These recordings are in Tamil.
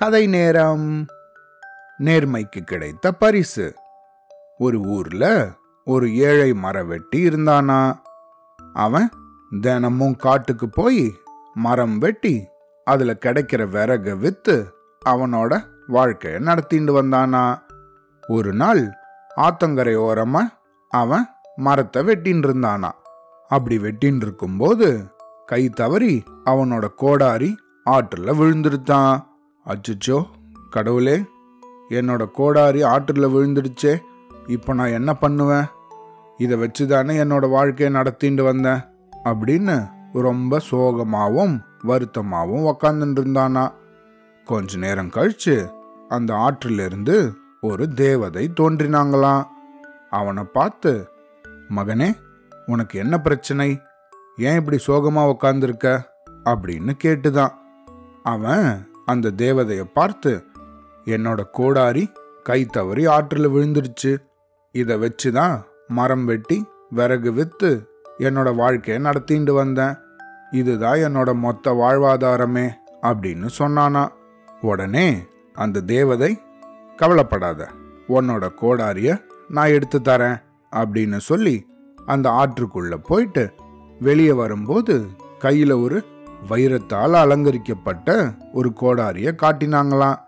கதை நேரம். நேர்மைக்கு கிடைத்த பரிசு. ஒரு ஊர்ல ஒரு ஏழை மரவெட்டி இருந்தானா. அவன் தினமும் காட்டுக்கு போய் மரம் வெட்டி அதுல கிடைக்கிற விறக வித்து அவனோட வாழ்க்கையை நடத்திட்டு வந்தானா. ஒரு நாள் ஆத்தங்கரை ஓரமா அவன் மரத்தை வெட்டின்னு இருந்தானா. அப்படி வெட்டின்னு இருக்கும்போது கை தவறி அவனோட கோடாரி ஆற்றுல விழுந்துருத்தான் அச்சுச்சோ கடவுளே என்னோட கோடாரி ஆற்றில் விழுந்துடுச்சே இப்போ நான் என்ன பண்ணுவேன்? இதை வச்சு தானே என்னோட வாழ்க்கையை நடத்திட்டு வந்தேன். அப்படின்னு ரொம்ப சோகமாகவும் வருத்தமாகவும் உக்காந்துட்டு இருந்தானா கொஞ்ச நேரம் கழிச்சு அந்த ஆற்றிலிருந்து ஒரு தேவதை தோன்றினாங்களாம். அவனை பார்த்து மகனே உனக்கு என்ன பிரச்சனை? ஏன் இப்படி சோகமாக உக்காந்துருக்க? அப்படின்னு கேட்டுதான். அவன் அந்த தேவதையை பார்த்து என்னோட கோடாரி கை தவறி ஆற்றில் விழுந்துருச்சு. இதை வச்சு தான் மரம் வெட்டி விறகு விற்று என்னோட வாழ்க்கையை நடத்திட்டு வந்தேன். இதுதான் என்னோட மொத்த வாழ்வாதாரமே அப்படின்னு சொன்னானா. உடனே அந்த தேவதை கவலைப்படாத உன்னோட கோடாரிய நான் எடுத்து தரேன் அப்படின்னு சொல்லி அந்த ஆற்றுக்குள்ள போயிட்டு வெளியே வரும்போது கையில ஒரு வைரத்தால் அலங்கரிக்கப்பட்ட ஒரு கோடாரிய காட்டினாங்களாம்.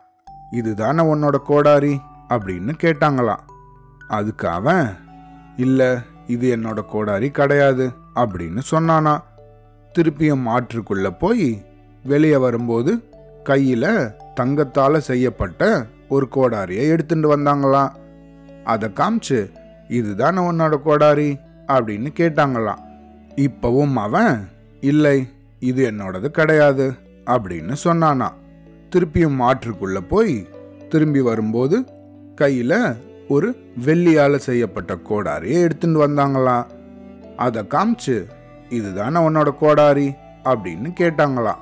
இதுதானே உன்னோட கோடாரி? அப்படின்னு கேட்டாங்களாம். அதுக்கு அவன் இல்ல இது என்னோட கோடாரி கிடையாது அப்படின்னு சொன்னானா. திருப்பியும் ஆற்றுக்குள்ள போய் வெளியே வரும்போது கையில தங்கத்தால செய்யப்பட்ட ஒரு கோடாரியை எடுத்துட்டு வந்தாங்களாம். அதை காமிச்சு இதுதானே உன்னோட கோடாரி? அப்படின்னு கேட்டாங்களாம். இப்பவும் அவன் இல்லை இது என்னோடது கிடையாது அப்படின்னு சொன்னானா. திருப்பியும் ஆற்றுக்குள்ள போய் திரும்பி வரும்போது கையில ஒரு வெள்ளியால செய்யப்பட்ட கோடாரியை எடுத்துட்டு வந்தாங்களாம் அதை காமிச்சு இதுதானே உன்னோட கோடாரி? அப்படின்னு கேட்டாங்களாம்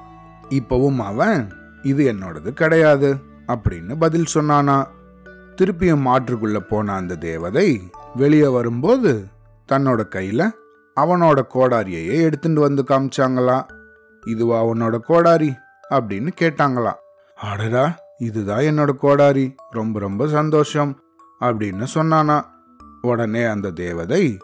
இப்பவும் அவன் இது என்னோடது கிடையாது அப்படின்னு பதில் சொன்னானா. திருப்பியும் மாற்றுக்குள்ள போன அந்த தேவதை வெளியே வரும்போது தன்னோட கையில அவனோட கோடாரியையே எடுத்துட்டு வந்து காமிச்சாங்களாம் இதுவா உன்னோட கோடாரி? அப்படின்னு கேட்டாங்களாம். அடடா இதுதான் என்னோட கோடாரி. ரொம்ப ரொம்ப சந்தோஷம் அப்படின்னு சொன்னானா. உடனே அந்த தேவதை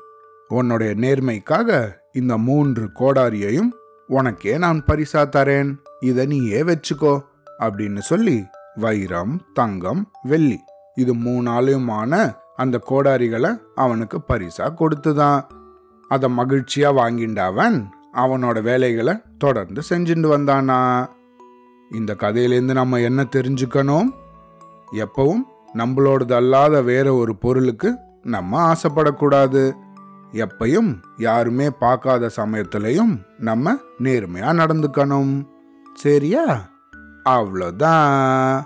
உன்னுடைய நேர்மைக்காக இந்த மூன்று கோடாரியையும் உனக்கே நான் பரிசா தரேன். இதை நீயே வச்சுக்கோ அப்படின்னு சொல்லி வைரம் தங்கம் வெள்ளி இது மூணாலையுமான அந்த கோடாரிகளை அவனுக்கு பரிசா கொடுத்துதான். அதை மகிழ்ச்சியா வாங்கிண்ட அவன் அவனோட வேலைகளை தொடர்ந்து செஞ்சுட்டு வந்தானா? இந்த கதையிலேருந்து நம்ம என்ன தெரிஞ்சுக்கணும்? எப்பவும் நம்மளோடது அல்லாத வேற ஒரு பொருளுக்கு நம்ம ஆசைப்படக்கூடாது. எப்பையும் யாருமே பார்க்காத சமயத்திலையும் நம்ம நேர்மையா நடந்துக்கணும். சரியா? அவ்வளோதான்